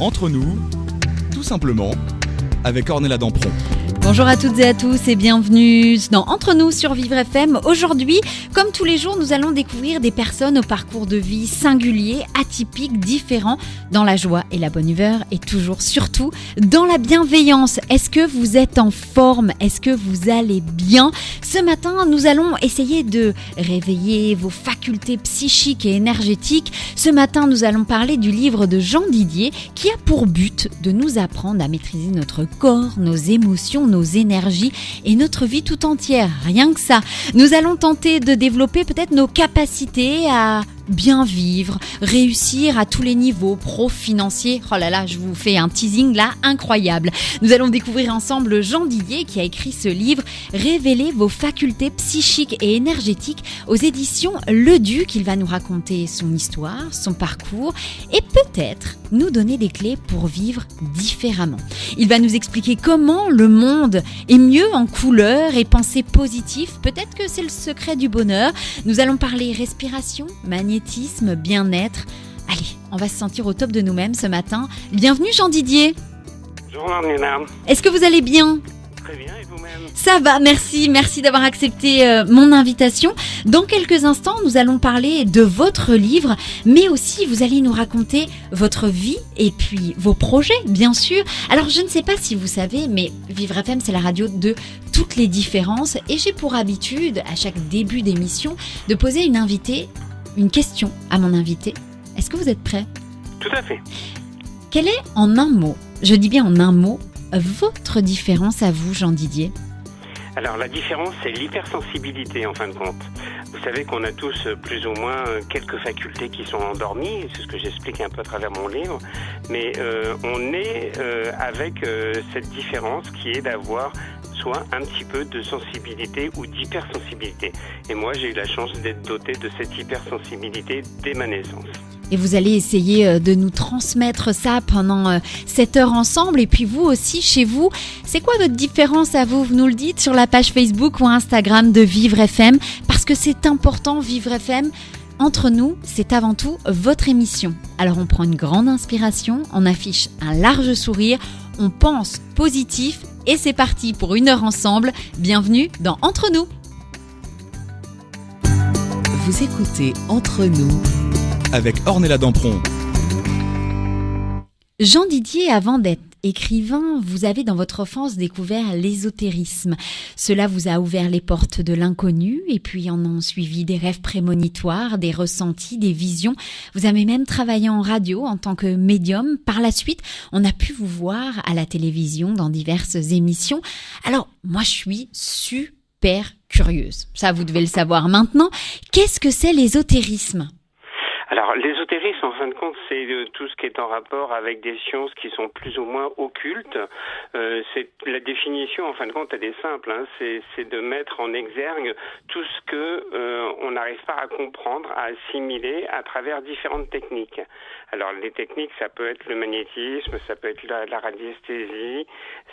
Entre nous, tout simplement, avec Ornella Dampron. Bonjour à toutes et à tous et bienvenue dans Entre nous sur Vivre FM. Aujourd'hui, comme tous les jours, nous allons découvrir des personnes au parcours de vie singulier, atypique, différent, dans la joie et la bonne humeur et toujours surtout dans la bienveillance. Est-ce que vous êtes en forme? Est-ce que vous allez bien? Ce matin, nous allons essayer de réveiller vos facultés psychiques et énergétiques. Ce matin, nous allons parler du livre de Jean Didier qui a pour but de nous apprendre à maîtriser notre corps, nos émotions, nos énergies et notre vie tout entière. Rien que ça. Nous allons tenter de développer peut-être nos capacités à bien vivre, réussir à tous les niveaux, pro, financier. Oh là là, je vous fais un teasing là incroyable. Nous allons découvrir ensemble Jean Didier qui a écrit ce livre Révéler vos facultés psychiques et énergétiques aux éditions Le Duc. Il va nous raconter son histoire, son parcours et peut-être nous donner des clés pour vivre différemment. Il va nous expliquer comment le monde est mieux en couleur et penser positif. Peut-être que c'est le secret du bonheur. Nous allons parler respiration, magnétisme, bien-être. Allez, on va se sentir au top de nous-mêmes ce matin. Bienvenue Jean Didier. Bonjour Marlena. Est-ce que vous allez bien? Très bien, et vous-même? Ça va, merci, merci d'avoir accepté euh, mon invitation. Dans quelques instants, nous allons parler de votre livre, mais aussi vous allez nous raconter votre vie et puis vos projets, bien sûr. Alors, je ne sais pas si vous savez, mais Vivre FM, c'est la radio de toutes les différences et j'ai pour habitude, à chaque début d'émission, de poser une invitée, une question à mon invité. Est-ce que vous êtes prêt? Tout à fait. Quel est en un mot, je dis bien en un mot, votre différence à vous, Jean Didier Alors la différence, c'est l'hypersensibilité en fin de compte. Vous savez qu'on a tous euh, plus ou moins euh, quelques facultés qui sont endormies, c'est ce que j'explique un peu à travers mon livre, mais euh, on est avec cette différence qui est d'avoir soit un petit peu de sensibilité ou d'hypersensibilité. Et moi, j'ai eu la chance d'être doté de cette hypersensibilité dès ma naissance. Et vous allez essayer euh, de nous transmettre ça pendant euh, cette heure ensemble. Et puis vous aussi, chez vous, c'est quoi votre différence à vous? Vous nous le dites sur la page Facebook ou Instagram de Vivre FM. Parce que c'est important, Vivre FM. Entre nous, c'est avant tout votre émission. Alors on prend une grande inspiration, on affiche un large sourire, on pense positif et c'est parti pour une heure ensemble. Bienvenue dans Entre nous. Vous écoutez Entre nous Avec Ornella Dampron. Jean Didier, avant d'être écrivain, vous avez dans votre enfance découvert l'ésotérisme. Cela vous a ouvert les portes de l'inconnu et puis en ont suivi des rêves prémonitoires, des ressentis, des visions. Vous avez même travaillé en radio en tant que médium. Par la suite, on a pu vous voir à la télévision dans diverses émissions. Alors, moi, je suis super curieuse. Ça, vous devez le savoir maintenant. Qu'est-ce que c'est l'ésotérisme? Alors, l'ésotérisme, en fin de compte, c'est euh, tout ce qui est en rapport avec des sciences qui sont plus ou moins occultes. Euh, c'est la définition, en fin de compte, elle est simple. Hein, c'est, de mettre en exergue tout ce que euh, on n'arrive pas à comprendre, à assimiler à travers différentes techniques. Alors, les techniques, ça peut être le magnétisme, ça peut être la, radiesthésie,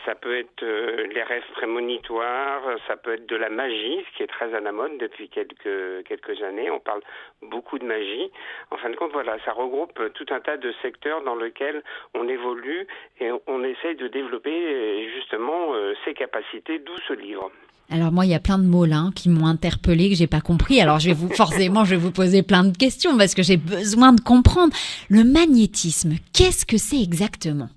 ça peut être les rêves prémonitoires, ça peut être de la magie, ce qui est très à la mode depuis quelques quelques années. On parle beaucoup de magie. En fin de compte, voilà, ça regroupe tout un tas de secteurs dans lesquels on évolue et on essaye de développer euh, justement euh, ses capacités, d'où ce livre. Alors moi, il y a plein de mots là hein, qui m'ont interpellé que j'ai pas compris. Alors je vais vous forcément, je vais vous poser plein de questions parce que j'ai besoin de comprendre le magnétisme. Qu'est-ce que c'est exactement?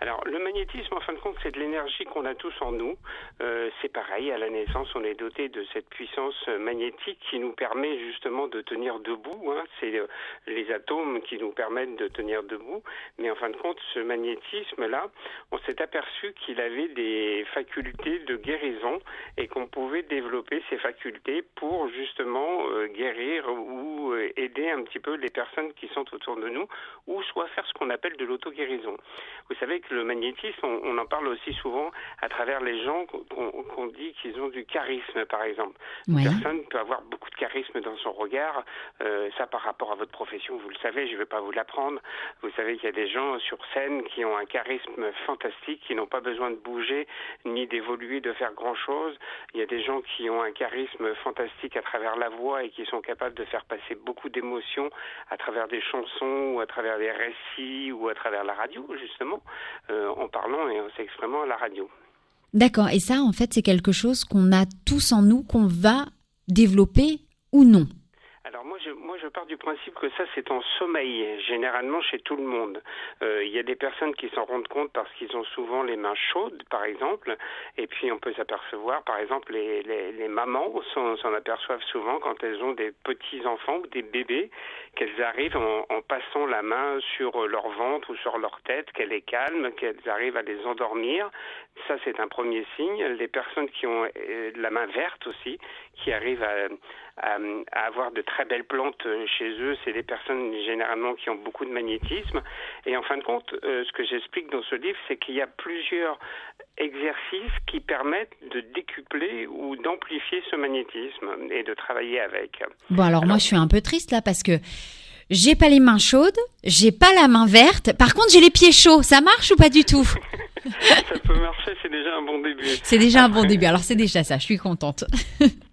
Alors, le magnétisme, en fin de compte, c'est de l'énergie qu'on a tous en nous. Euh, c'est pareil, à la naissance, on est doté de cette puissance magnétique qui nous permet justement de tenir debout. Hein. C'est euh, les atomes qui nous permettent de tenir debout. Mais en fin de compte, ce magnétisme-là, on s'est aperçu qu'il avait des facultés de guérison et qu'on pouvait développer ces facultés pour justement euh, guérir ou euh, aider un petit peu les personnes qui sont autour de nous, ou soit faire ce qu'on appelle de l'auto-guérison. Vous savez le magnétisme on, on, en parle aussi souvent à travers les gens qu'on dit qu'ils ont du charisme, par exemple. Une personne peut avoir beaucoup de charisme dans son regard, euh, ça par rapport à votre profession, vous le savez, je ne vais pas vous l'apprendre. Vous savez qu'il y a des gens sur scène qui ont un charisme fantastique, qui n'ont pas besoin de bouger ni d'évoluer, de faire grand-chose. Il y a des gens qui ont un charisme fantastique à travers la voix et qui sont capables de faire passer beaucoup d'émotions à travers des chansons ou à travers des récits ou à travers la radio, justement, en parlant et en s'exprimant à la radio. D'accord. Et ça, en fait, c'est quelque chose qu'on a tous en nous, qu'on va développer ou non? Alors moi je, je pars du principe que ça c'est en sommeil, généralement chez tout le monde. Euh, il y a des personnes qui s'en rendent compte parce qu'ils ont souvent les mains chaudes, par exemple, et puis on peut s'apercevoir, par exemple, les, mamans s'en aperçoivent souvent quand elles ont des petits enfants ou des bébés, qu'elles arrivent en, passant la main sur leur ventre ou sur leur tête, qu'elle est calme, qu'elles arrivent à les endormir. Ça c'est un premier signe. Les personnes qui ont euh, la main verte aussi, qui arrivent à avoir de très belles plantes chez eux. C'est des personnes généralement qui ont beaucoup de magnétisme. Et en fin de compte, euh, ce que j'explique dans ce livre, c'est qu'il y a plusieurs exercices qui permettent de décupler ou d'amplifier ce magnétisme et de travailler avec. Bon, alors, moi, je suis un peu triste là parce que j'ai pas les mains chaudes, j'ai pas la main verte. Par contre, j'ai les pieds chauds. Ça marche ou pas du tout? Ça peut marcher, c'est déjà un bon début. C'est déjà un bon début. Alors, c'est déjà ça. Je suis contente.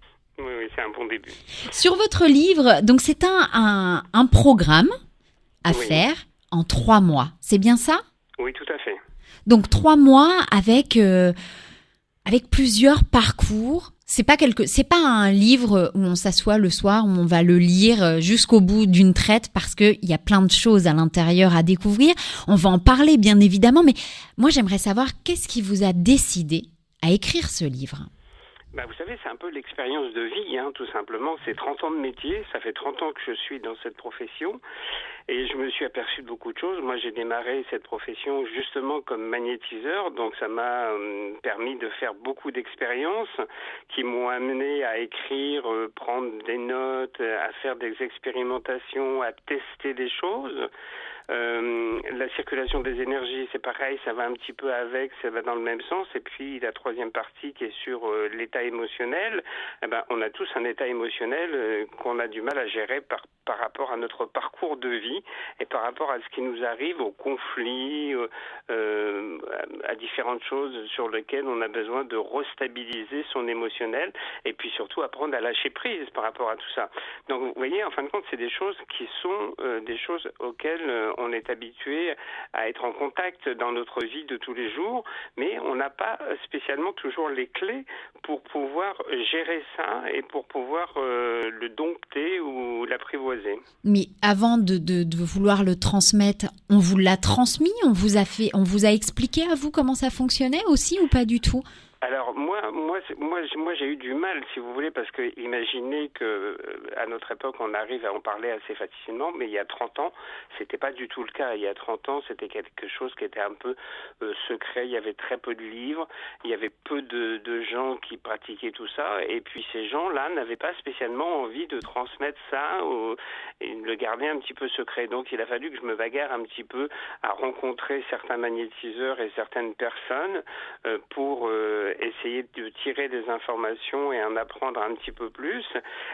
c'est un bon début. Sur votre livre, donc c'est un, un, programme à faire en trois mois. C'est bien ça? Oui, tout à fait. Donc trois mois avec euh, avec plusieurs parcours. C'est pas quelque, c'est pas un livre où on s'assoit le soir où on va le lire jusqu'au bout d'une traite parce que il y a plein de choses à l'intérieur à découvrir. On va en parler bien évidemment, mais moi j'aimerais savoir qu'est-ce qui vous a décidé à écrire ce livre? Bah, vous savez, c'est un peu l'expérience de vie, hein, tout simplement. C'est 30 ans de métier, ça fait 30 ans que je suis dans cette profession et je me suis aperçu de beaucoup de choses. Moi, j'ai démarré cette profession justement comme magnétiseur, donc ça m'a euh, permis de faire beaucoup d'expériences qui m'ont amené à écrire, euh, prendre des notes, à faire des expérimentations, à tester des choses. Euh, la circulation des énergies, c'est pareil, ça va un petit peu avec, ça va dans le même sens. Et puis la troisième partie qui est sur euh, l'état émotionnel, eh ben, on a tous un état émotionnel euh, qu'on a du mal à gérer par, par rapport à notre parcours de vie et par rapport à ce qui nous arrive, aux conflits, à différentes choses sur lesquelles on a besoin de restabiliser son émotionnel et puis surtout apprendre à lâcher prise par rapport à tout ça. Donc vous voyez, en fin de compte, c'est des choses qui sont des choses auxquelles on est habitué à être en contact dans notre vie de tous les jours, mais on n'a pas spécialement toujours les clés pour pouvoir gérer ça et pour pouvoir euh, le dompter ou l'apprivoiser. Mais avant de, vouloir le transmettre, on vous l'a transmis, on vous a fait, on vous a expliqué à vous comment ça fonctionnait aussi ou pas du tout? Alors moi, moi, moi, moi, j'ai eu du mal, si vous voulez, parce que imaginez que euh, à notre époque, on arrive à en parler assez facilement, mais il y a 30 ans, c'était pas du tout le cas. Il y a 30 ans, c'était quelque chose qui était un peu euh, secret. Il y avait très peu de livres, il y avait peu de, gens qui pratiquaient tout ça, et puis ces gens-là n'avaient pas spécialement envie de transmettre ça ou, et de le garder un petit peu secret. Donc, il a fallu que je me bagarre un petit peu à rencontrer certains magnétiseurs et certaines personnes euh, pour essayer de tirer des informations et en apprendre un petit peu plus.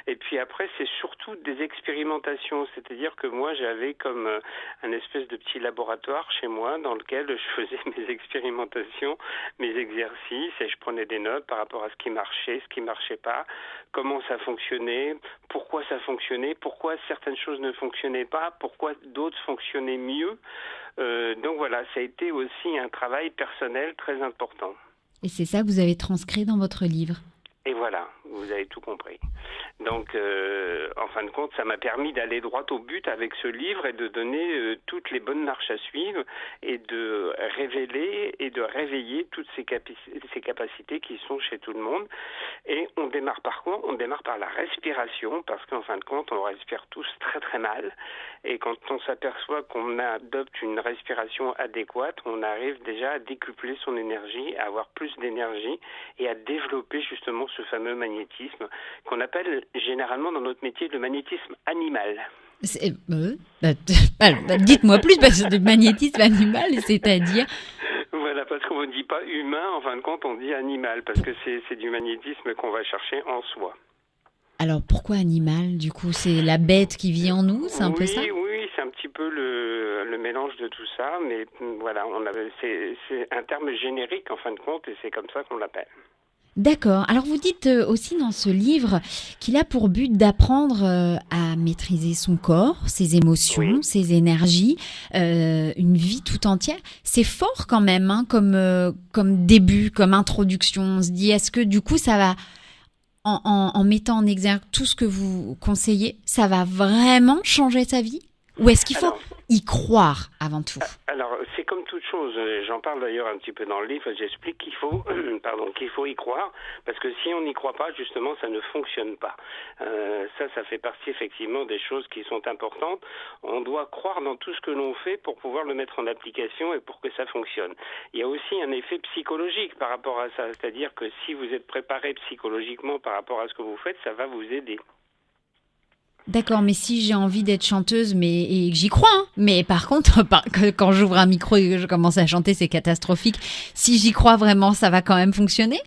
Et puis après, c'est surtout des expérimentations, c'est-à-dire que moi, j'avais comme euh, un espèce de petit laboratoire chez moi dans lequel je faisais mes expérimentations, mes exercices, et je prenais des notes par rapport à ce qui marchait, ce qui marchait pas, comment ça fonctionnait, pourquoi ça fonctionnait, pourquoi certaines choses ne fonctionnaient pas, pourquoi d'autres fonctionnaient mieux. Euh, donc voilà, ça a été aussi un travail personnel très important. Et c'est ça que vous avez transcrit dans votre livre. Et voilà, vous avez tout compris. Donc, euh, en fin de compte, ça m'a permis d'aller droit au but avec ce livre et de donner euh, toutes les bonnes marches à suivre et de révéler et de réveiller toutes ces, ces, capacités qui sont chez tout le monde. Et on démarre par quoi? On démarre par la respiration parce qu'en fin de compte, on respire tous très très mal. Et quand on s'aperçoit qu'on adopte une respiration adéquate, on arrive déjà à décupler son énergie, à avoir plus d'énergie et à développer justement ce fameux magnétisme qu'on appelle généralement dans notre métier le magnétisme animal. Euh, bah, bah, dites-moi plus, parce que le magnétisme animal, c'est-à-dire Voilà dit pas humain, en fin de compte, on dit animal, parce que c'est du magnétisme qu'on va chercher en soi. Alors pourquoi animal Du coup, c'est la bête qui vit en nous, c'est un peu ça? Oui, c'est un petit peu le, le, mélange de tout ça, mais voilà, c'est un terme générique en fin de compte, et c'est comme ça qu'on l'appelle. D'accord. Alors vous dites euh, aussi dans ce livre qu'il a pour but d'apprendre euh, à maîtriser son corps, ses émotions, ses énergies, euh, une vie tout entière. C'est fort quand même, hein, comme comme début, comme introduction. On se dit, est-ce que du coup ça va en, en, en mettant en exergue tout ce que vous conseillez, ça va vraiment changer sa vie? Ou est-ce qu'il faut y croire avant tout? Alors, c'est comme toute chose. J'en parle d'ailleurs un petit peu dans le livre. J'explique qu'il faut, pardon, qu'il faut y croire, parce que si on n'y croit pas, justement, ça ne fonctionne pas. Euh, ça, ça fait partie effectivement des choses qui sont importantes. On doit croire dans tout ce que l'on fait pour pouvoir le mettre en application et pour que ça fonctionne. Il y a aussi un effet psychologique par rapport à ça, c'est-à-dire que si vous êtes préparé psychologiquement par rapport à ce que vous faites, ça va vous aider. D'accord, mais si j'ai envie d'être chanteuse, mais et j'y crois, hein, mais par contre, quand j'ouvre un micro et que je commence à chanter, c'est catastrophique. Si j'y crois vraiment, ça va quand même fonctionner?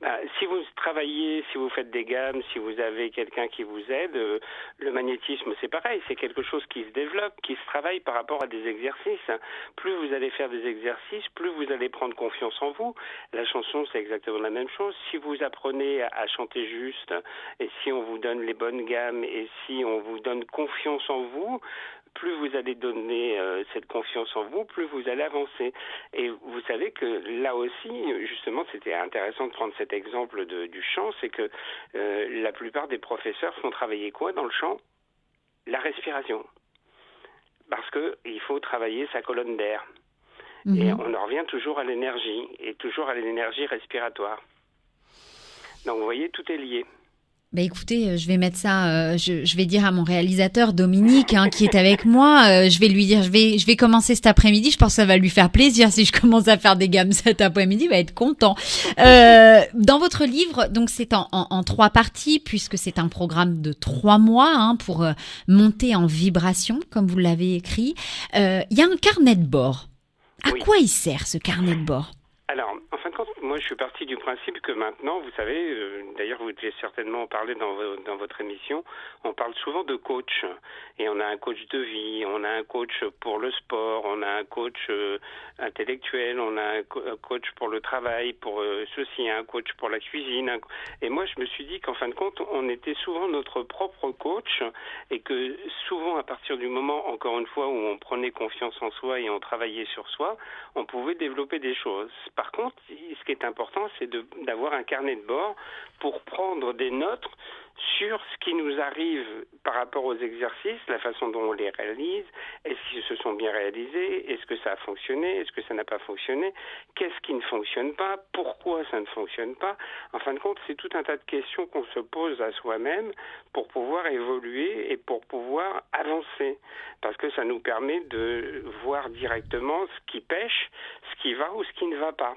Bah, si vous travaillez, si vous faites des gammes, si vous avez quelqu'un qui vous aide, euh, le magnétisme c'est pareil, c'est quelque chose qui se développe, qui se travaille par rapport à des exercices. Plus vous allez faire des exercices, plus vous allez prendre confiance en vous. La chanson c'est exactement la même chose. Si vous apprenez à chanter juste, et si on vous donne les bonnes gammes, et si on vous donne confiance en vous, plus vous allez donner euh, cette confiance en vous, plus vous allez avancer. Et vous savez que là aussi, justement, c'était intéressant de prendre cet exemple de, du chant, c'est que euh, la plupart des professeurs font travailler quoi dans le chant? La respiration. Parce qu'il faut travailler sa colonne d'air. Et mhm. on en revient toujours à l'énergie, et toujours à l'énergie respiratoire. Donc vous voyez, tout est lié. Bah écoutez, euh, je vais mettre ça, euh, je, je, vais dire à mon réalisateur Dominique hein, qui est avec moi, euh, je vais lui dire, je vais, je vais commencer cet après-midi. Je pense que ça va lui faire plaisir si je commence à faire des gammes cet après-midi, il va être content. dans votre livre, donc c'est en, en, en, trois parties puisque c'est un programme de trois mois hein, pour monter en vibration, comme vous l'avez écrit. Il y a un carnet de bord. À quoi il sert ce carnet de bord? Alors, en fin de compte, moi je suis parti du principe que maintenant, vous savez, euh, d'ailleurs vous devez certainement en parler dans, votre émission, on parle souvent de coach. Et on a un coach de vie, on a un coach pour le sport, on a un coach euh, intellectuel, on a un, coach pour le travail, pour euh, ceci, un coach pour la cuisine. Et moi je me suis dit qu'en fin de compte, on était souvent notre propre coach et que souvent à partir du moment, encore une fois, où on prenait confiance en soi et on travaillait sur soi, on pouvait développer des choses. Par contre, ce qui est important, c'est d'avoir un carnet de bord pour prendre des notes sur ce qui nous arrive par rapport aux exercices, la façon dont on les réalise, est-ce qu'ils se sont bien réalisés, est-ce que ça a fonctionné, est-ce que ça n'a pas fonctionné, qu'est-ce qui ne fonctionne pas, pourquoi ça ne fonctionne pas. En fin de compte, c'est tout un tas de questions qu'on se pose à soi-même pour pouvoir évoluer et pour pouvoir avancer, parce que ça nous permet de voir directement ce qui pêche, ce qui va ou ce qui ne va pas.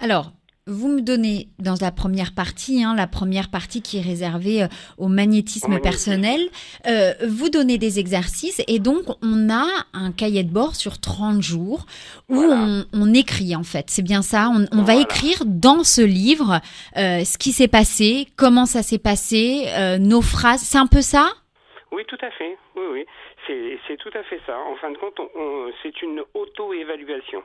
Alors, vous me donnez dans la première partie, hein, la première partie qui est réservée euh, au magnétisme personnel, euh, vous donnez des exercices et donc on a un cahier de bord sur 30 jours où on, écrit en fait. C'est bien ça, on, va écrire dans ce livre euh, ce qui s'est passé, comment ça s'est passé, nos phrases. C'est un peu ça? Oui, tout à fait. Oui, oui. C'est tout à fait ça. En fin de compte, c'est une auto-évaluation.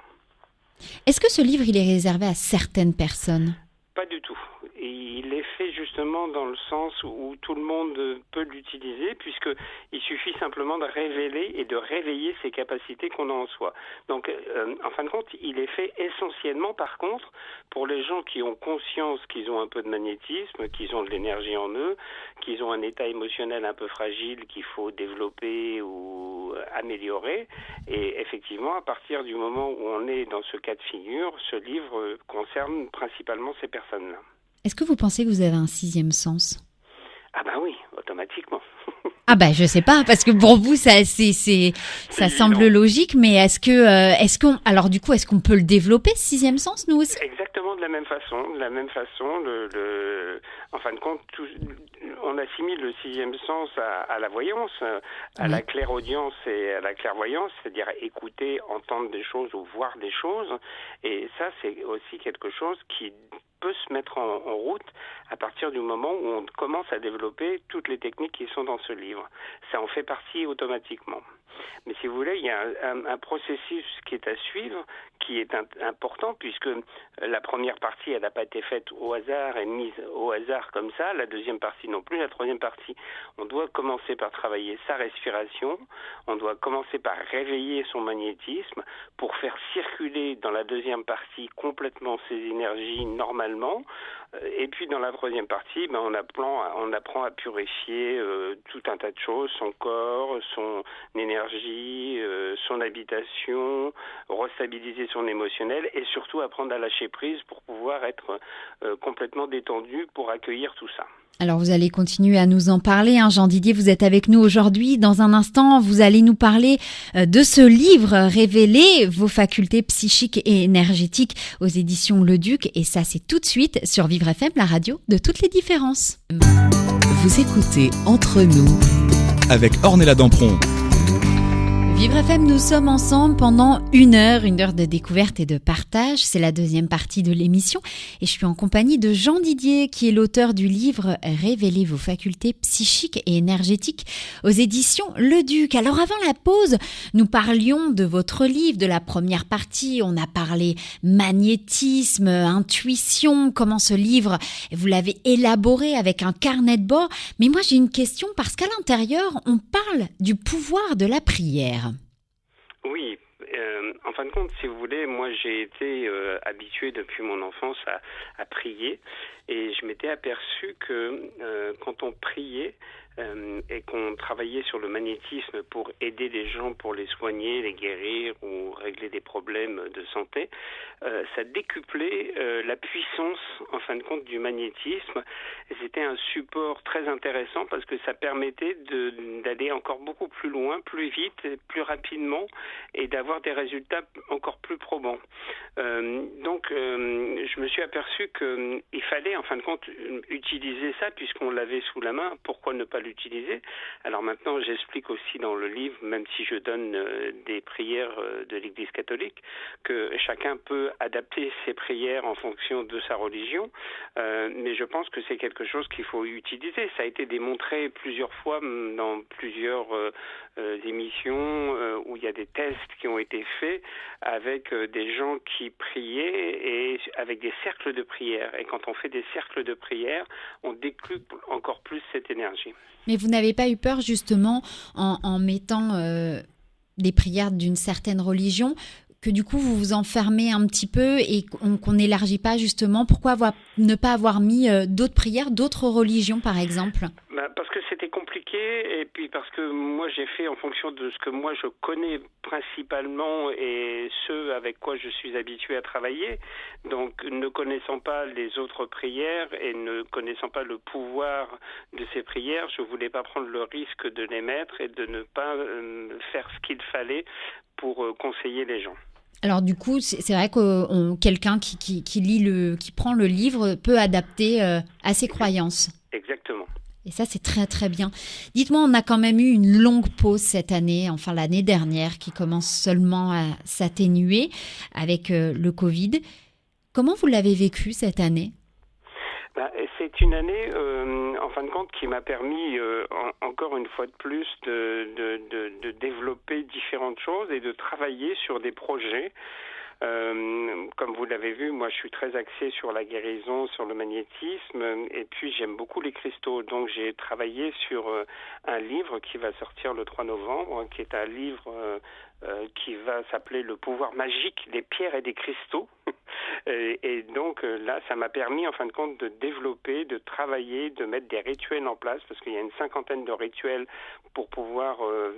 Est-ce que ce livre, il est réservé à certaines personnes? Pas du tout il est fait justement dans le sens où tout le monde peut l'utiliser, puisqu'il suffit simplement de révéler et de réveiller ces capacités qu'on a en soi. Donc, euh, en fin de compte, il est fait essentiellement, par contre, pour les gens qui ont conscience qu'ils ont un peu de magnétisme, qu'ils ont de l'énergie en eux, qu'ils ont un état émotionnel un peu fragile qu'il faut développer ou améliorer. Et effectivement, à partir du moment où on est dans ce cas de figure, ce livre concerne principalement ces personnes-là. Est-ce que vous pensez que vous avez un sixième sens? Ah bah oui, automatiquement. ah bah je sais pas parce que pour vous ça c'est c'est ça semble logique mais est-ce que euh, est-ce qu'on alors du coup est-ce qu'on peut le développer ce sixième sens nous aussi? Exactement de la même façon. De la même façon, le, en fin de compte, on assimile le sixième sens à, la voyance, à la clairaudience et à la clairvoyance, c'est-à-dire écouter, entendre des choses ou voir des choses. Et ça, c'est aussi quelque chose qui peut se mettre en, route à partir du moment où on commence à développer toutes les techniques qui sont dans ce livre. Ça en fait partie automatiquement. Mais si vous voulez, il y a un, processus qui est à suivre, qui est important, puisque la première partie, elle n'a pas été faite au hasard et mise au hasard comme ça. La deuxième partie non plus. La troisième partie, on doit commencer par travailler sa respiration. On doit commencer par réveiller son magnétisme pour faire circuler dans la deuxième partie complètement ses énergies normalement. Euh, et puis dans la troisième partie, ben, on, apprend, on apprend à purifier euh, tout un tas de choses, son corps, son énergie, euh, son habitation, restabiliser son émotionnel et surtout apprendre à lâcher prise pour pouvoir être complètement détendu pour accueillir tout ça. Alors vous allez continuer à nous en parler. Hein. Jean Didier, vous êtes avec nous aujourd'hui. Dans un instant, vous allez nous parler euh, de ce livre Révéler vos facultés psychiques et énergétiques aux éditions Le Duc. Et ça, c'est tout de suite sur Vivre FM, la radio de toutes les différences. Vous écoutez Entre nous avec Ornella Dampron. Vivre FM, nous sommes ensemble pendant une heure, une heure de découverte et de partage. C'est la deuxième partie de l'émission et je suis en compagnie de Jean Didier qui est l'auteur du livre Révélez vos facultés psychiques et énergétiques aux éditions Le Duc. Alors avant la pause, nous parlions de votre livre, de la première partie. On a parlé magnétisme, intuition, comment ce livre, vous l'avez élaboré avec un carnet de bord. Mais moi j'ai une question parce qu'à l'intérieur, on parle du pouvoir de la prière. Oui, euh, en fin de compte, si vous voulez, moi j'ai été euh, habitué depuis mon enfance à, prier et je m'étais aperçu que euh, quand on priait, euh, et qu'on travaillait sur le magnétisme pour aider les gens, pour les soigner, les guérir ou régler des problèmes de santé, euh, ça décuplait euh, la puissance, en fin de compte, du magnétisme. C'était un support très intéressant parce que ça permettait d'aller encore beaucoup plus loin, plus vite, plus rapidement et d'avoir des résultats encore plus probants. donc, je me suis aperçu qu'il fallait, en fin de compte, utiliser ça puisqu'on l'avait sous la main. Pourquoi ne pas l'utiliser? Alors maintenant, j'explique aussi dans le livre, même si je donne euh, des prières euh, de l'Église catholique, que chacun peut adapter ses prières en fonction de sa religion, euh, mais je pense que c'est quelque chose qu'il faut utiliser. Ça a été démontré plusieurs fois dans plusieurs émissions où il y a des tests qui ont été faits avec des gens qui priaient et avec des cercles de prière. Et quand on fait des cercles de prière, on décuple encore plus cette énergie. Mais vous n'avez pas eu peur justement en, mettant euh, des prières d'une certaine religion que du coup vous vous enfermez un petit peu et qu'on n'élargit pas justement Pourquoi ne pas avoir mis euh, d'autres prières, d'autres religions par exemple? Bah, Parce que c'était compliqué et puis parce que moi j'ai fait en fonction de ce que moi je connais principalement et ce avec quoi je suis habitué à travailler. Donc ne connaissant pas les autres prières et ne connaissant pas le pouvoir de ces prières, je voulais pas prendre le risque de les mettre et de ne pas euh, faire ce qu'il fallait pour euh, conseiller les gens. Alors du coup, c'est vrai que quelqu'un qui, lit le, qui prend le livre peut adapter euh, à ses croyances. Exactement. Et ça, c'est très très bien. Dites-moi, on a quand même eu une longue pause cette année, enfin l'année dernière, qui commence seulement à s'atténuer avec euh, le Covid. Comment vous l'avez vécu cette année? Bah, c'est une année, euh, en fin de compte, qui m'a permis, euh, encore une fois de plus, de, développer différentes choses et de travailler sur des projets. Euh, comme vous l'avez vu, moi je suis très axé sur la guérison, sur le magnétisme, et puis j'aime beaucoup les cristaux. Donc j'ai travaillé sur un livre qui va sortir le 3 novembre, qui est un livre euh, qui va s'appeler Le pouvoir magique des pierres et des cristaux. et, donc euh, là, ça m'a permis en fin de compte de développer, de travailler, de mettre des rituels en place, parce qu'il y a une cinquantaine de rituels pour pouvoir euh,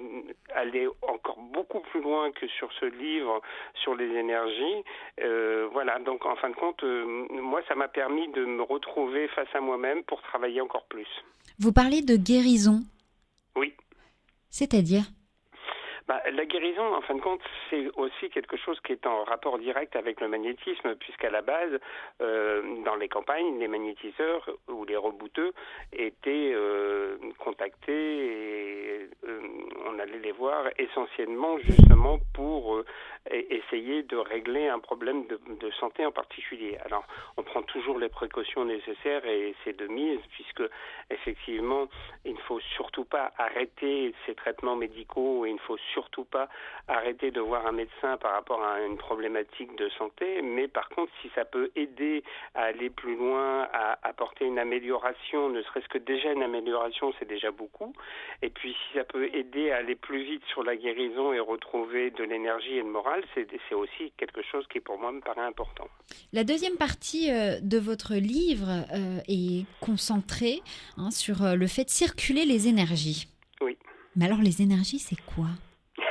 aller encore beaucoup plus loin que sur ce livre sur les énergies. voilà, donc en fin de compte, moi, ça m'a permis de me retrouver face à moi-même pour travailler encore plus. Vous parlez de guérison Oui. C'est-à-dire? Bah, La guérison, en fin de compte, c'est aussi quelque chose qui est en rapport direct avec le magnétisme, puisqu'à la base, euh, dans les campagnes, les magnétiseurs ou les rebouteux étaient euh, contactés et euh, on allait les voir essentiellement justement pour euh, essayer de régler un problème de, santé en particulier. Alors, on prend toujours les précautions nécessaires et c'est de mise, puisque effectivement, il ne faut surtout pas arrêter ces traitements médicaux et il ne faut surtout pas arrêter de voir un médecin par rapport à une problématique de santé, mais par contre, si ça peut aider à aller plus loin, à apporter une amélioration, ne serait-ce que déjà une amélioration, c'est déjà beaucoup, et puis si ça peut aider à aller plus vite sur la guérison et retrouver de l'énergie et le moral, c'est aussi quelque chose qui pour moi me paraît important. La deuxième partie euh, de votre livre euh, est concentrée hein, sur euh, le fait de circuler les énergies. Oui. Mais alors les énergies, c'est quoi?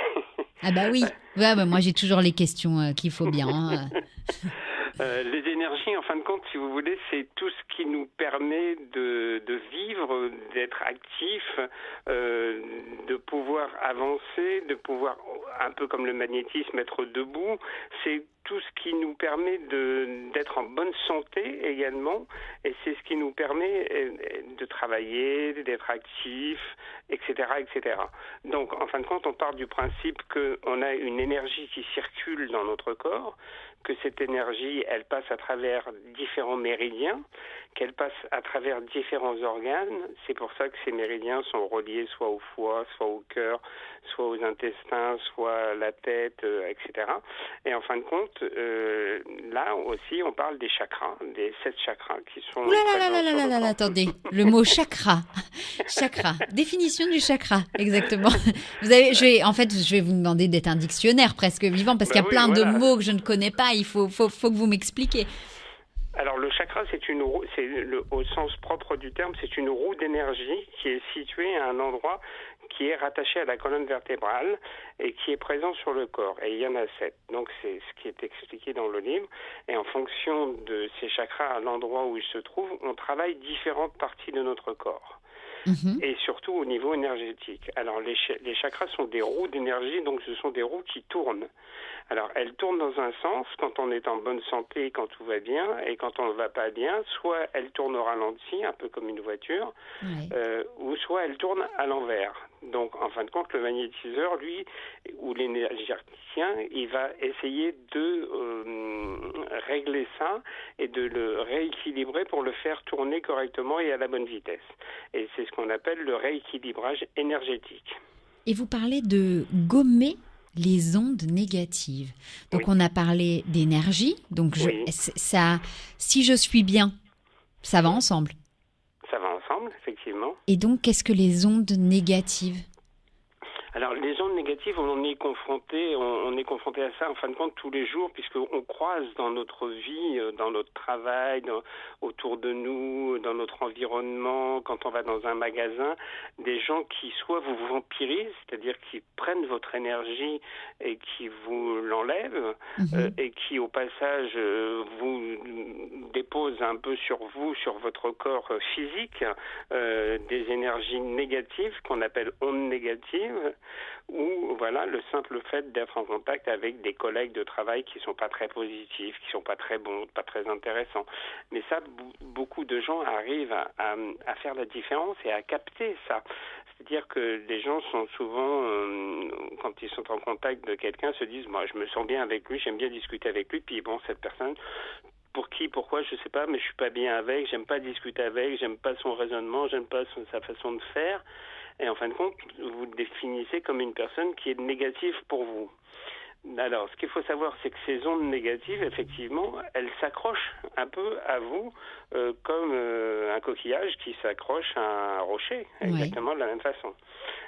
Ah bah oui, ouais, bah moi j'ai toujours les questions qu'il faut bien. Hein. Euh, les énergies, en fin de compte, si vous voulez, c'est tout ce qui nous permet de, de vivre, d'être actif, euh, de pouvoir avancer, de pouvoir, un peu comme le magnétisme, être debout. C'est tout ce qui nous permet d'être en bonne santé également, et c'est ce qui nous permet euh, de travailler, d'être actif, etc., etc. Donc, en fin de compte, on part du principe qu'on a une énergie qui circule dans notre corps, que cette énergie, elle passe à travers différents méridiens, qu'elle passe à travers différents organes. C'est pour ça que ces méridiens sont reliés soit au foie, soit au cœur, soit aux intestins, soit à la tête, euh, etc. Et en fin de compte, euh, là aussi, on parle des chakras, des sept chakras qui sont. Ouh là là là là là là, attendez, le mot chakra, chakra, définition du chakra, exactement. Vous avez, je vais, en fait, je vais vous demander d'être un dictionnaire presque vivant parce Bah qu'il y a oui, plein voilà. de mots que je ne connais pas. Il faut, faut, faut que vous m'expliquiez. Alors le chakra, c'est une roue, c'est le, au sens propre du terme, c'est une roue d'énergie qui est située à un endroit qui est rattaché à la colonne vertébrale et qui est présent sur le corps. Et il y en a sept. Donc c'est ce qui est expliqué dans le livre. Et en fonction de ces chakras à l'endroit où ils se trouvent, on travaille différentes parties de notre corps Mhm. et surtout au niveau énergétique. Alors les, ch- les chakras sont des roues d'énergie, donc ce sont des roues qui tournent. Alors elles tournent dans un sens quand on est en bonne santé, quand tout va bien, et quand on ne va pas bien, soit elles tournent au ralenti, un peu comme une voiture, euh, ou soit elles tournent à l'envers. Donc en fin de compte, le magnétiseur, lui, ou l'énergéticien, il va essayer de euh, régler ça et de le rééquilibrer pour le faire tourner correctement et à la bonne vitesse. Et c'est ce qu'on appelle le rééquilibrage énergétique. Et vous parlez de gommer les ondes négatives. Donc Oui. on a parlé d'énergie. Donc je, Oui. c- ça, si je suis bien, ça va ensemble. Ça va ensemble, effectivement. Et donc qu'est-ce que les ondes négatives? Alors, les ondes on est confronté, on, on est confronté à ça en fin de compte tous les jours, puisqu'on croise dans notre vie, euh, dans notre travail, dans- autour de nous, dans notre environnement, quand on va dans un magasin, des gens qui soit vous vampirisent, c'est-à-dire qui prennent votre énergie et qui vous l'enlèvent, Mhm. euh, et qui au passage euh, vous déposent un peu sur vous, sur votre corps physique, euh, des énergies négatives qu'on appelle ondes négatives, ou voilà le simple fait d'être en contact avec des collègues de travail qui sont pas très positifs, qui sont pas très bons, pas très intéressants. Mais ça, beaucoup de gens arrivent à, faire la différence et à capter ça. C'est-à-dire que les gens sont souvent, euh, quand ils sont en contact de quelqu'un, se disent, moi, je me sens bien avec lui, j'aime bien discuter avec lui, puis bon, cette personne, pour qui, pourquoi, je sais pas, mais je suis pas bien avec, j'aime pas discuter avec, j'aime pas son raisonnement, j'aime pas sa façon de faire. Et en fin de compte, vous définissez comme une personne qui est négative pour vous. Alors, ce qu'il faut savoir, c'est que ces ondes négatives, effectivement, elles s'accrochent un peu à vous euh, comme euh, un coquillage qui s'accroche à un rocher, exactement de la même façon.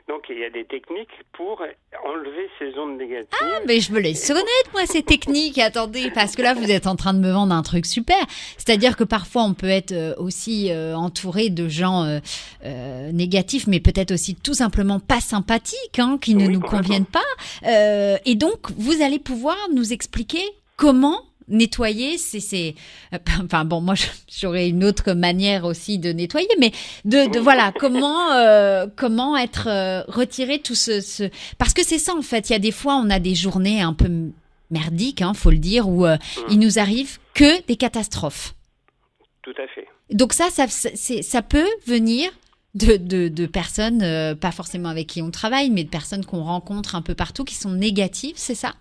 Donc, il y a des techniques pour enlever ces ondes négatives. Ah, mais je me laisse connaître, moi, ces techniques. Attendez, parce que là, vous êtes en train de me vendre un truc super. C'est-à-dire que parfois, on peut être euh, aussi euh, entouré de gens euh, euh, négatifs, mais peut-être aussi tout simplement pas sympathiques, hein, qui ne Oui, nous conviennent pas. Euh, et donc, vous allez pouvoir nous expliquer comment nettoyer, c'est, c'est, enfin bon, moi j'aurais une autre manière aussi de nettoyer, mais de, de voilà, comment, euh, comment être euh, retiré tout ce, ce, parce que c'est ça en fait. Il y a des fois, on a des journées un peu merdiques, hein, faut le dire, où euh, il nous arrive que des catastrophes. Tout à fait. Donc ça, ça, c'est, ça peut venir de, de, de personnes, euh, pas forcément avec qui on travaille, mais de personnes qu'on rencontre un peu partout, qui sont négatives, c'est ça?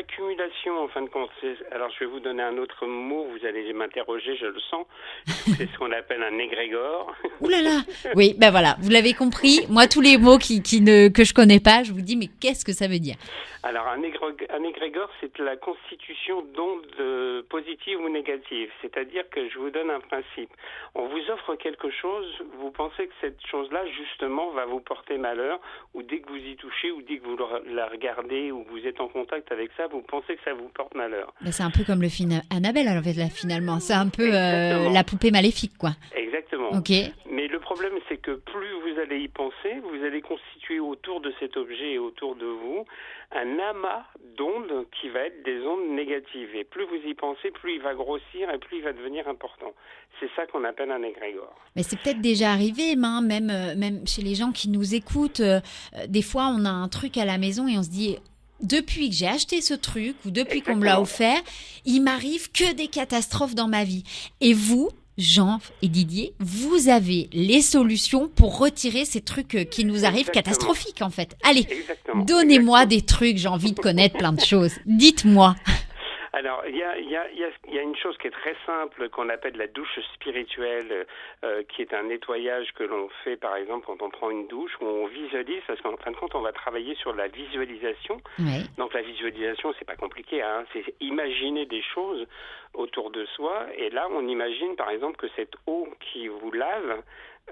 Oui, oui, c'est une accumulation en fin de compte. Alors je vais vous donner un autre mot, vous allez m'interroger, je le sens. C'est ce qu'on appelle un égrégore. Ouh là là Oui, ben voilà, vous l'avez compris. Moi, tous les mots qui, qui ne, que je connais pas, je vous dis, mais qu'est-ce que ça veut dire? Alors un, égrég- un égrégore, c'est la constitution d'ondes euh, positives ou négatives. C'est-à-dire que je vous donne un principe. On vous offre quelque chose, vous pensez que cette chose-là, justement, va vous porter malheur, ou dès que vous y touchez, ou dès que vous la regardez, ou que vous êtes en contact avec ça, vous pensez que ça vous porte malheur. Ben, C'est un peu comme le film Annabelle, en fait, là, finalement. C'est un peu euh, la poupée maléfique, quoi. Exactement. Ok Mais le problème, c'est que plus vous allez y penser, vous allez constituer autour de cet objet et autour de vous un amas d'ondes qui va être des ondes négatives. Et plus vous y pensez, plus il va grossir et plus il va devenir important. C'est ça qu'on appelle un égrégore. Mais c'est peut-être déjà arrivé, hein, même, euh, même chez les gens qui nous écoutent. euh, des fois, on a un truc à la maison et on se dit, depuis que j'ai acheté ce truc ou depuis qu'on me l'a offert, il m'arrive que des catastrophes dans ma vie. Et vous, Jean et Didier, vous avez les solutions pour retirer ces trucs euh, qui nous arrivent Exactement. catastrophiques, en fait. Allez, donnez-moi des trucs, j'ai envie de connaître plein de choses. Dites-moi. Alors, il y a, y, a, y, a, y a une chose qui est très simple qu'on appelle la douche spirituelle, euh, qui est un nettoyage que l'on fait, par exemple, quand on prend une douche, où on visualise, parce qu'en fin de compte, on va travailler sur la visualisation. Donc la visualisation, c'est pas compliqué, hein, c'est imaginer des choses autour de soi. Et là, on imagine, par exemple, que cette eau qui vous lave,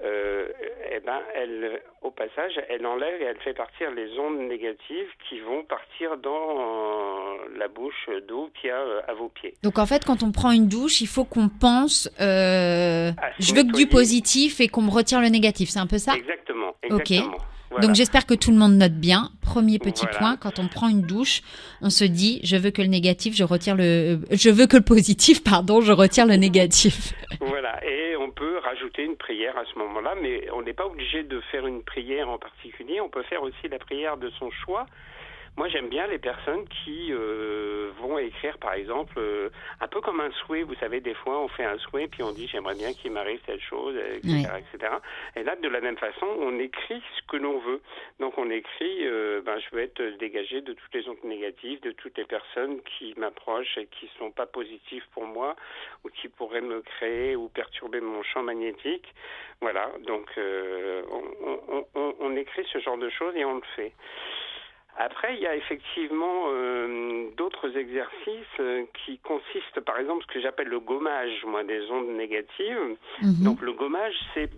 euh, eh ben, elle, au passage, elle enlève et elle fait partir les ondes négatives qui vont partir dans la bouche d'eau qu'il y a euh, à vos pieds. Donc en fait, quand on prend une douche, il faut qu'on pense, euh, je veux que du positif et qu'on me retire le négatif. C'est un peu ça? Exactement, exactement. Voilà. Donc j'espère que tout le monde note bien. Premier petit Voilà. point, quand on prend une douche, on se dit, je veux que le négatif, je retire le, je veux que le positif, pardon, je retire le négatif. Voilà, et on peut rajouter une prière à ce moment-là, mais on n'est pas obligé de faire une prière en particulier, on peut faire aussi la prière de son choix. Moi, j'aime bien les personnes qui euh, vont écrire, par exemple, euh, un peu comme un souhait. Vous savez, des fois, on fait un souhait, puis on dit j'aimerais bien qu'il m'arrive telle chose, euh, etc., etc. Et là, de la même façon, on écrit ce que l'on veut. Donc, on écrit euh, ben, je veux être dégagé de toutes les ondes négatives, de toutes les personnes qui m'approchent et qui sont pas positives pour moi, ou qui pourraient me créer ou perturber mon champ magnétique. Voilà, donc euh, on, on, on, on écrit ce genre de choses et on le fait. Après, il y a effectivement euh, d'autres exercices euh, qui consistent, par exemple, ce que j'appelle le gommage, moi, des ondes négatives. Mhm. Donc le gommage, c'est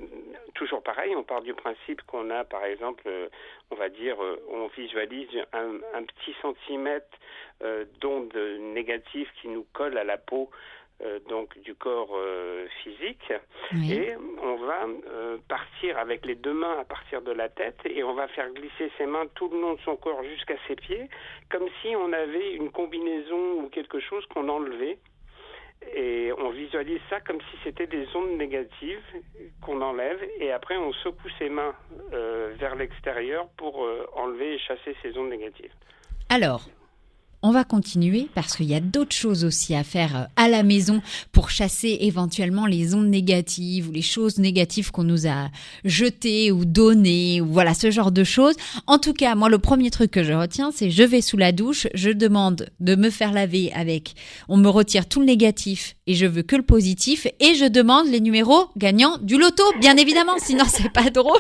toujours pareil. On part du principe qu'on a, par exemple, euh, on va dire, euh, on visualise un, un petit centimètre euh, d'ondes négatives qui nous collent à la peau. Euh, donc du corps euh, physique Oui. et on va euh, partir avec les deux mains à partir de la tête et on va faire glisser ses mains tout le long de son corps jusqu'à ses pieds comme si on avait une combinaison ou quelque chose qu'on enlevait et on visualise ça comme si c'était des ondes négatives qu'on enlève et après on secoue ses mains euh, vers l'extérieur pour euh, enlever et chasser ces ondes négatives. Alors, on va continuer parce qu'il y a d'autres choses aussi à faire euh, à la maison pour chasser éventuellement les ondes négatives ou les choses négatives qu'on nous a jetées ou données ou voilà ce genre de choses. En tout cas, moi le premier truc que je retiens, c'est je vais sous la douche, je demande de me faire laver avec, on me retire tout le négatif et je veux que le positif et je demande les numéros gagnants du loto, bien évidemment, sinon c'est pas drôle.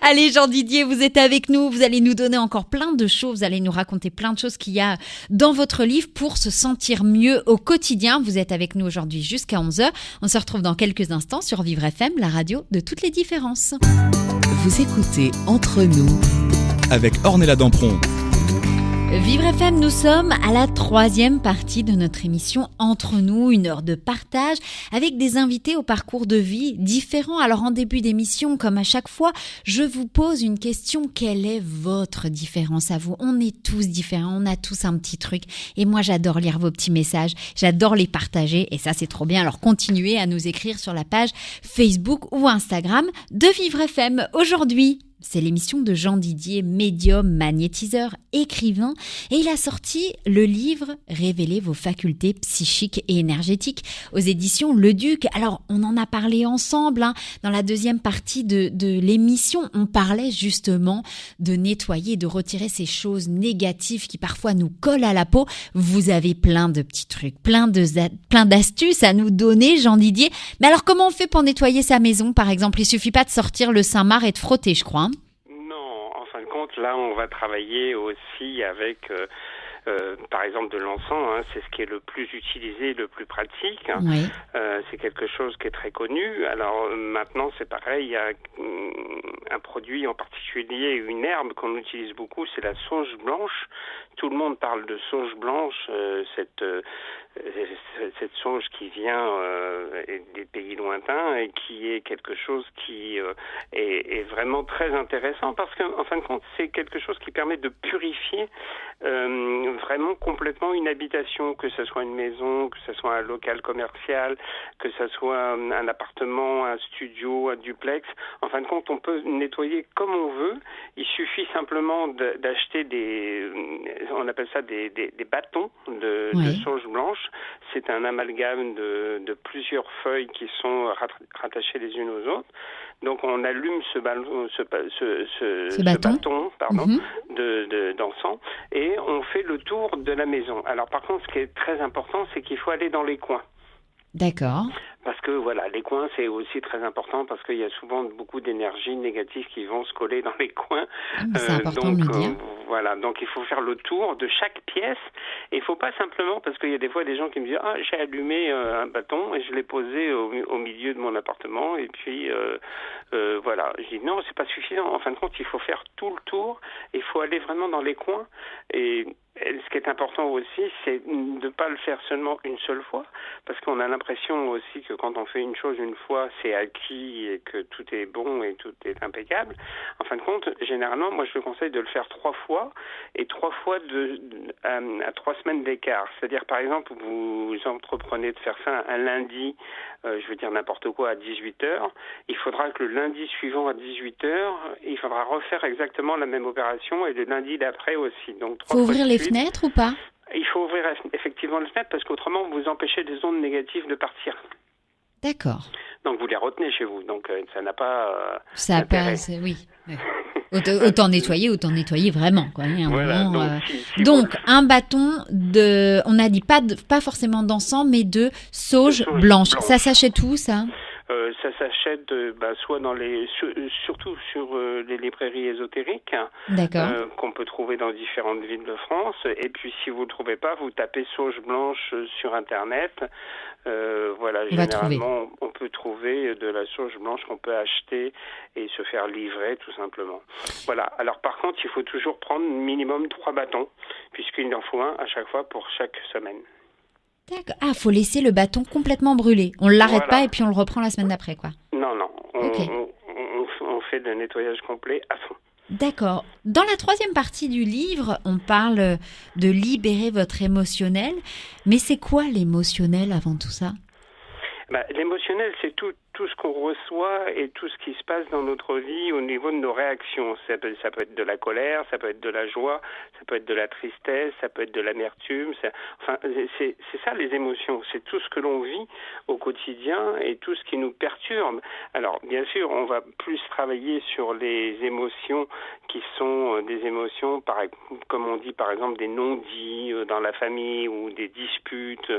Allez, Jean Didier, vous êtes avec nous. Vous allez nous donner encore plein de choses. Vous allez nous raconter plein de choses qu'il y a dans votre livre pour se sentir mieux au quotidien. Vous êtes avec nous aujourd'hui jusqu'à 11h. On se retrouve dans quelques instants sur Vivre FM, la radio de toutes les différences. Vous écoutez Entre nous avec Ornella Dampron. Vivre FM, nous sommes à la troisième partie de notre émission Entre nous, une heure de partage avec des invités au parcours de vie différents. Alors en début d'émission, comme à chaque fois, je vous pose une question. Quelle est votre différence à vous? On est tous différents, on a tous un petit truc. Et moi, j'adore lire vos petits messages, j'adore les partager et ça, c'est trop bien. Alors continuez à nous écrire sur la page Facebook ou Instagram de Vivre FM. Aujourd'hui, c'est l'émission de Jean Didier, médium, magnétiseur, écrivain, et il a sorti le livre Révéler vos facultés psychiques et énergétiques aux éditions Le Duc. Alors, on en a parlé ensemble hein. dans la deuxième partie de, de l'émission. On parlait justement de nettoyer, de retirer ces choses négatives qui parfois nous collent à la peau. Vous avez plein de petits trucs, plein de plein d'astuces à nous donner, Jean Didier. Mais alors, comment on fait pour nettoyer sa maison, par exemple? Il suffit pas de sortir le Saint-Marc et de frotter, je crois. Hein là, on va travailler aussi avec euh, euh, par exemple de l'encens, hein, c'est ce qui est le plus utilisé, le plus pratique. Hein. Euh, c'est quelque chose qui est très connu. Alors maintenant, c'est pareil, il y a mm, un produit en particulier, une herbe qu'on utilise beaucoup, c'est la sauge blanche. Tout le monde parle de sauge blanche, cette cette sauge qui vient euh, des pays lointains et qui est quelque chose qui euh, est, est, vraiment très intéressant parce qu'en fin de compte, c'est quelque chose qui permet de purifier euh, vraiment complètement une habitation, que ce soit une maison, que ce soit un local commercial, que ce soit un appartement, un studio, un duplex. En fin de compte, on peut nettoyer comme on veut. Il suffit simplement d'acheter des, on appelle ça des, des, des bâtons de, de sauge blanche c'est un amalgame de, de, plusieurs feuilles qui sont rattachées les unes aux autres. Donc on allume ce, ballon, ce, ce, ce, bâton, pardon, mhm. de d'encens et on fait le tour de la maison. Alors par contre, ce qui est très important, c'est qu'il faut aller dans les coins. D'accord. Parce que voilà, les coins c'est aussi très important parce qu'il y a souvent beaucoup d'énergie négative qui vont se coller dans les coins. Ah, le dire. Euh, voilà, donc il faut faire le tour de chaque pièce. Et il faut pas simplement parce qu'il y a des fois des gens qui me disent ah j'ai allumé euh, un bâton et je l'ai posé au, au, milieu de mon appartement et puis euh, euh, voilà. Je dis non c'est pas suffisant. En fin de compte il faut faire tout le tour. Il faut aller vraiment dans les coins et ce qui est important aussi, c'est de ne pas le faire seulement une seule fois, parce qu'on a l'impression aussi que quand on fait une chose une fois, c'est acquis et que tout est bon et tout est impeccable. En fin de compte, généralement, moi je le conseille de le faire trois fois et trois fois de, à, trois semaines d'écart. C'est-à-dire, par exemple, vous entreprenez de faire ça un lundi, euh, je veux dire n'importe quoi, à 18 heures. Il faudra que le lundi suivant à 18 heures, il faudra refaire exactement la même opération et le lundi d'après aussi. Donc trois Faut ouvrir les fenêtre ou pas? Il faut ouvrir effectivement les fenêtres parce qu'autrement vous empêchez des ondes négatives de partir. D'accord. Donc vous les retenez chez vous, donc euh, ça n'a pas. Euh, ça a pas, oui. autant, nettoyer, autant nettoyer vraiment. Quoi. donc, euh, un bâton de, on a dit pas pas forcément d'encens, mais de sauge, blanche. Ça s'achète où ça? Euh, ça s'achète euh, bah, soit dans les, surtout sur euh, les librairies ésotériques, qu'on peut trouver dans différentes villes de France. Et puis, si vous ne trouvez pas, vous tapez sauge blanche sur Internet. voilà, généralement, on peut trouver de la sauge blanche qu'on peut acheter et se faire livrer, tout simplement. Voilà. Alors, par contre, il faut toujours prendre minimum trois bâtons, puisqu'il en faut un à chaque fois pour chaque semaine. Ah, faut laisser le bâton complètement brûlé. On ne l'arrête pas et puis on le reprend la semaine d'après, quoi. Non, non. On, fait le nettoyage complet à fond. D'accord. Dans la troisième partie du livre, on parle de libérer votre émotionnel. Mais c'est quoi l'émotionnel avant tout ça? Bah, L'émotionnel, c'est tout, tout ce qu'on reçoit et tout ce qui se passe dans notre vie au niveau de nos réactions. Ça peut, ça peut être de la colère, ça peut être de la joie, ça peut être de la tristesse, ça peut être de l'amertume. Enfin, c'est ça les émotions. C'est tout ce que l'on vit au quotidien et tout ce qui nous perturbe. Alors, bien sûr, on va plus travailler sur les émotions qui sont euh, des émotions, par, comme on dit par exemple des non-dits euh, dans la famille ou des disputes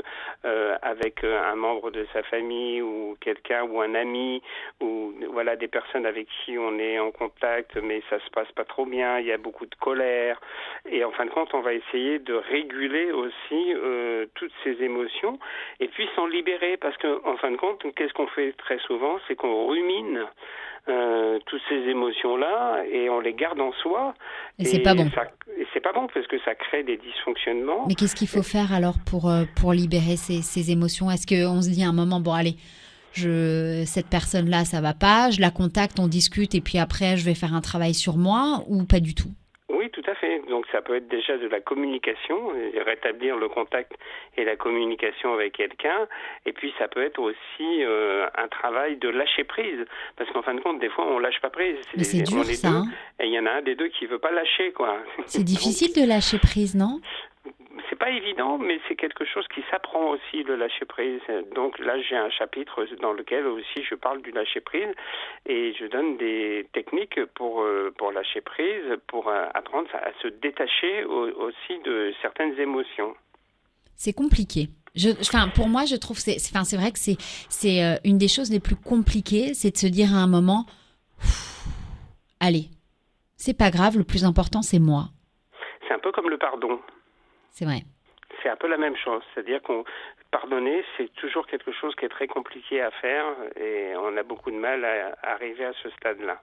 euh, avec un membre de sa famille ou quelqu'un ou un ami ou voilà des personnes avec qui on est en contact mais ça se passe pas trop bien, il y a beaucoup de colère et en fin de compte on va essayer de réguler aussi euh, toutes ces émotions et puis s'en libérer parce que en fin de compte qu'est-ce qu'on fait très souvent c'est qu'on rumine euh, toutes ces émotions-là et on les garde en soi. Et, c'est pas bon. et c'est pas bon parce que ça crée des dysfonctionnements. Mais qu'est-ce qu'il faut faire alors pour, euh, pour libérer ces, ces émotions? Est-ce qu'on se dit à un moment, bon allez, je, cette personne-là, ça va pas, je la contacte, on discute et puis après je vais faire un travail sur moi ou pas du tout? Oui, tout à fait. Donc ça peut être déjà de la communication, rétablir le contact et la communication avec quelqu'un. Et puis ça peut être aussi euh, un travail de lâcher prise, parce qu'en fin de compte, des fois on lâche pas prise. Mais c'est dur ça. Hein. et il y en a un des deux qui veut pas lâcher, quoi. C'est difficile de lâcher prise, non? C'est pas évident, mais c'est quelque chose qui s'apprend aussi le lâcher prise. Donc là, j'ai un chapitre dans lequel aussi je parle du lâcher prise et je donne des techniques pour euh, pour lâcher prise, pour euh, apprendre à se détacher aussi de certaines émotions. C'est compliqué. Je, enfin, pour moi, je trouve c'est, enfin, c'est vrai que c'est c'est euh, une des choses les plus compliquées, c'est de se dire à un moment, allez, c'est pas grave, le plus important c'est moi. C'est un peu comme le pardon. C'est vrai. C'est un peu la même chose, c'est-à-dire qu'on pardonner, c'est toujours quelque chose qui est très compliqué à faire et on a beaucoup de mal à arriver à ce stade-là.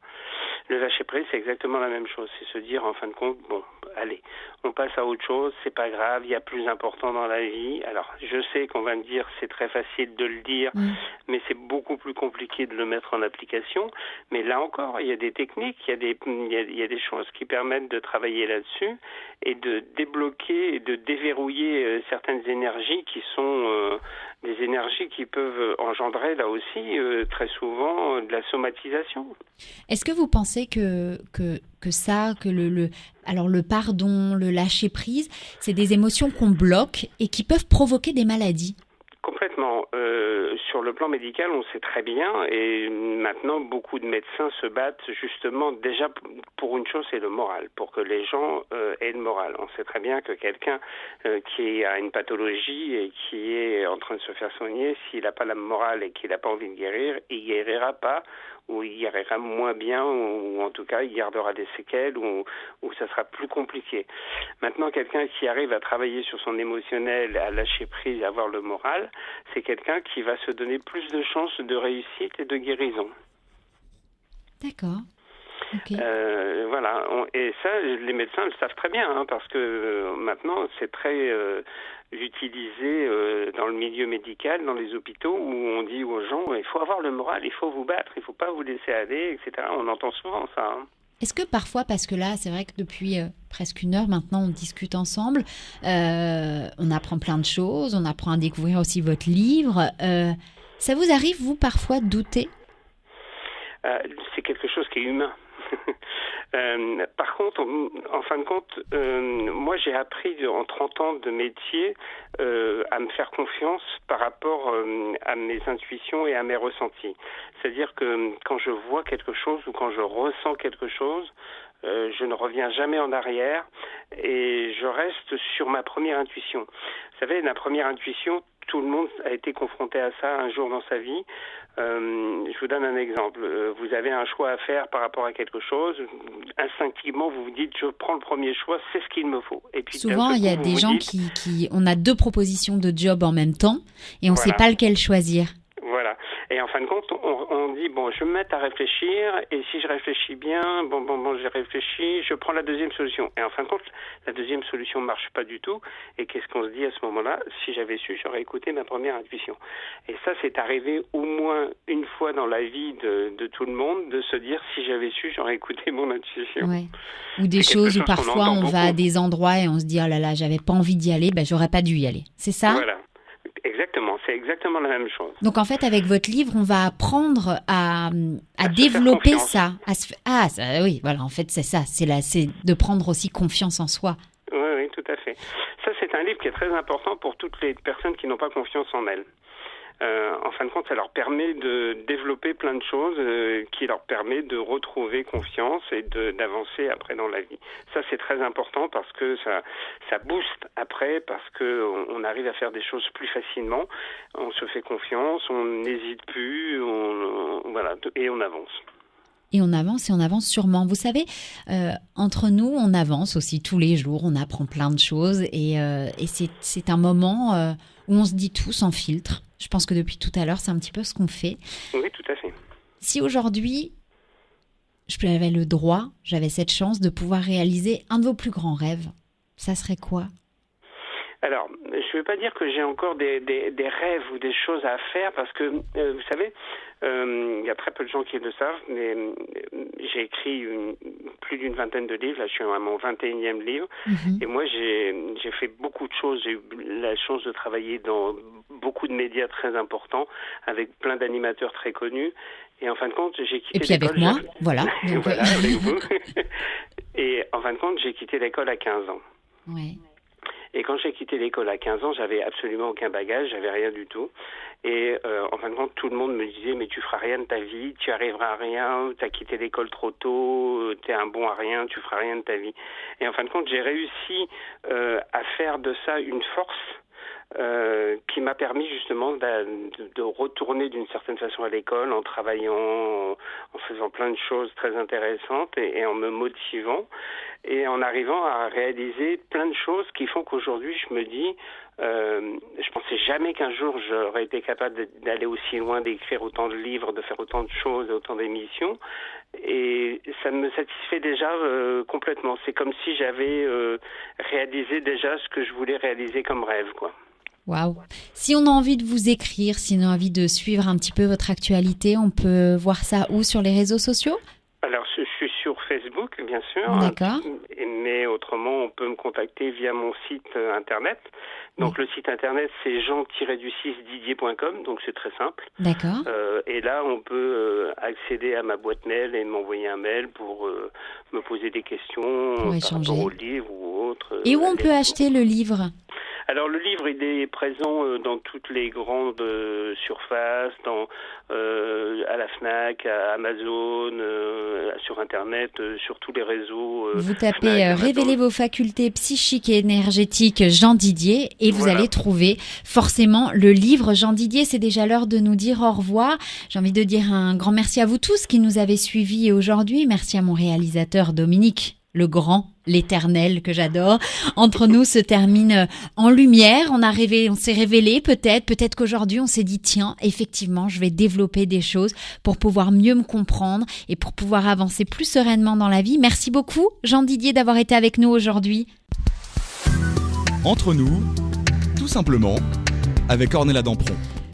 Le lâcher prise, c'est exactement la même chose, c'est se dire en fin de compte, bon, allez, on passe à autre chose, c'est pas grave, il y a plus important dans la vie. Alors, je sais qu'on va me dire c'est très facile de le dire, mm. mais c'est beaucoup plus compliqué de le mettre en application. Mais là encore, il y a des techniques, il y a des, il y a, des choses qui permettent de travailler là-dessus et de débloquer et de déverrouiller euh, certaines énergies qui sont euh, des énergies qui peuvent engendrer là aussi euh, très souvent de la somatisation. Est-ce que vous pensez que, que, que ça, que le, le, alors le pardon, le lâcher prise, c'est des émotions qu'on bloque et qui peuvent provoquer des maladies? Complètement. Euh, sur le plan médical, on sait très bien, et maintenant beaucoup de médecins se battent justement déjà pour une chose, c'est le moral, pour que les gens euh, aient le moral. On sait très bien que quelqu'un euh, qui a une pathologie et qui est en train de se faire soigner, s'il n'a pas la morale et qu'il n'a pas envie de guérir, il guérira pas ou il guérira moins bien, ou, en tout cas il gardera des séquelles, ou ça sera plus compliqué. Maintenant, quelqu'un qui arrive à travailler sur son émotionnel, à lâcher prise, à avoir le moral, c'est quelqu'un qui va se donner plus de chances de réussite et de guérison. D'accord. Euh, voilà, et ça, les médecins le savent très bien, hein, parce que euh, maintenant, c'est très euh, utilisé dans le milieu médical, dans les hôpitaux, où on dit aux gens, il faut avoir le moral, il faut vous battre, il ne faut pas vous laisser aller, etc. On entend souvent ça. Hein. Est-ce que parfois, parce que là, c'est vrai que depuis presque une heure maintenant, on discute ensemble, on apprend plein de choses, on apprend à découvrir aussi votre livre. ça vous arrive, vous, parfois, de douter? C'est quelque chose qui est humain. Euh, par contre, en fin de compte, euh, moi j'ai appris en 30 ans de métier euh, à me faire confiance par rapport à mes intuitions et à mes ressentis. C'est-à-dire que quand je vois quelque chose ou quand je ressens quelque chose, je ne reviens jamais en arrière et je reste sur ma première intuition. Vous savez, la première intuition, tout le monde a été confronté à ça un jour dans sa vie. Euh, je vous donne un exemple. Euh, vous avez un choix à faire par rapport à quelque chose. Instinctivement, vous vous dites, je prends le premier choix, c'est ce qu'il me faut. Et puis, Souvent, il y a des gens qui, qui, on a deux propositions de job en même temps et on ne sait pas lequel choisir. Voilà. Et en fin de compte, on, dit bon, je me mets à réfléchir et si je réfléchis bien, bon, bon, bon, j'ai réfléchi, je prends la deuxième solution. Et en fin de compte, la deuxième solution marche pas du tout. Et qu'est-ce qu'on se dit à ce moment-là? Si j'avais su, j'aurais écouté ma première intuition. Et ça, c'est arrivé au moins une fois dans la vie de, de tout le monde de se dire si j'avais su, j'aurais écouté mon intuition. Ouais. Ou des choses où parfois on, va à des endroits et on se dit oh là là, j'avais pas envie d'y aller, ben j'aurais pas dû y aller. C'est ça? Voilà. Exactement, c'est exactement la même chose. Donc en fait, avec votre livre, on va apprendre à, à, développer ça. À se... Ah ça, oui, voilà, en fait c'est ça, c'est de prendre aussi confiance en soi. Oui, oui, tout à fait. Ça, c'est un livre qui est très important pour toutes les personnes qui n'ont pas confiance en elles. Euh, en fin de compte, ça leur permet de développer plein de choses euh, qui leur permet de retrouver confiance et d'avancer après dans la vie. Ça, c'est très important parce que ça, booste après, parce que on, arrive à faire des choses plus facilement. On se fait confiance, on n'hésite plus, voilà, et on avance et on avance et on avance sûrement. Vous savez, euh, entre nous, on avance aussi tous les jours, on apprend plein de choses et, c'est un moment où on se dit tout sans filtre. Je pense que depuis tout à l'heure, c'est un petit peu ce qu'on fait. Oui, tout à fait. Si aujourd'hui, j'avais le droit, j'avais cette chance de pouvoir réaliser un de vos plus grands rêves, ça serait quoi? Alors, je ne veux pas dire que j'ai encore des, des, des, rêves ou des choses à faire parce que, euh, vous savez, euh, il y a très peu de gens qui le savent, mais euh, j'ai écrit une, plus d'une vingtaine de livres. Là, je suis à mon 21e livre. Et moi, j'ai fait beaucoup de choses. J'ai eu la chance de travailler dans beaucoup de médias très importants avec plein d'animateurs très connus. Et en fin de compte, j'ai quitté Et puis avec moi, voilà. voilà, avec vous. Et en fin de compte, j'ai quitté l'école à 15 ans. Ouais. Et quand j'ai quitté l'école à 15 ans, j'avais absolument aucun bagage, j'avais rien du tout. Et euh, en fin de compte, tout le monde me disait mais tu feras rien de ta vie, tu arriveras à rien, tu as quitté l'école trop tôt, tu es un bon à rien, tu feras rien de ta vie. Et en fin de compte, j'ai réussi euh, à faire de ça une force. Euh, qui m'a permis justement de, de retourner d'une certaine façon à l'école en travaillant, en faisant plein de choses très intéressantes et, et en me motivant et en arrivant à réaliser plein de choses qui font qu'aujourd'hui je me dis euh, je pensais jamais qu'un jour j'aurais été capable d'aller aussi loin, d'écrire autant de livres, de faire autant de choses, autant d'émissions. Et ça me satisfait déjà euh, complètement. C'est comme si j'avais euh, réalisé déjà ce que je voulais réaliser comme rêve, quoi. Waouh Si on a envie de vous écrire, si on a envie de suivre un petit peu votre actualité, on peut voir ça où sur les réseaux sociaux? Alors, je suis sur Facebook, bien sûr. D'accord. Mais autrement, on peut me contacter via mon site euh, internet. Donc, oui. le site internet, c'est jean-du6didier.com, donc c'est très simple. D'accord. Euh, et là, on peut euh, accéder à ma boîte mail et m'envoyer un mail pour euh, me poser des questions pour par échanger. rapport au livre ou autre. Et où on peut acheter le livre? Alors le livre il est présent euh, dans toutes les grandes euh, surfaces, dans euh, à la Fnac, à Amazon, euh, sur internet, euh, sur tous les réseaux. euh, Vous tapez Fnac, euh. Révélez vos facultés psychiques et énergétiques Jean Didier et vous Voilà. allez trouver forcément le livre Jean Didier. C'est déjà l'heure de nous dire au revoir. J'ai envie de dire un grand merci à vous tous qui nous avez suivis aujourd'hui. Merci à mon réalisateur Dominique. Le grand, l'éternel que j'adore. Entre nous se termine euh, en lumière. On s'est révélé peut-être, peut-être qu'aujourd'hui on s'est dit tiens, effectivement, je vais développer des choses pour pouvoir mieux me comprendre et pour pouvoir avancer plus sereinement dans la vie. Merci beaucoup, Jean Didier, d'avoir été avec nous aujourd'hui. Entre nous, tout simplement, avec Ornella Dampron.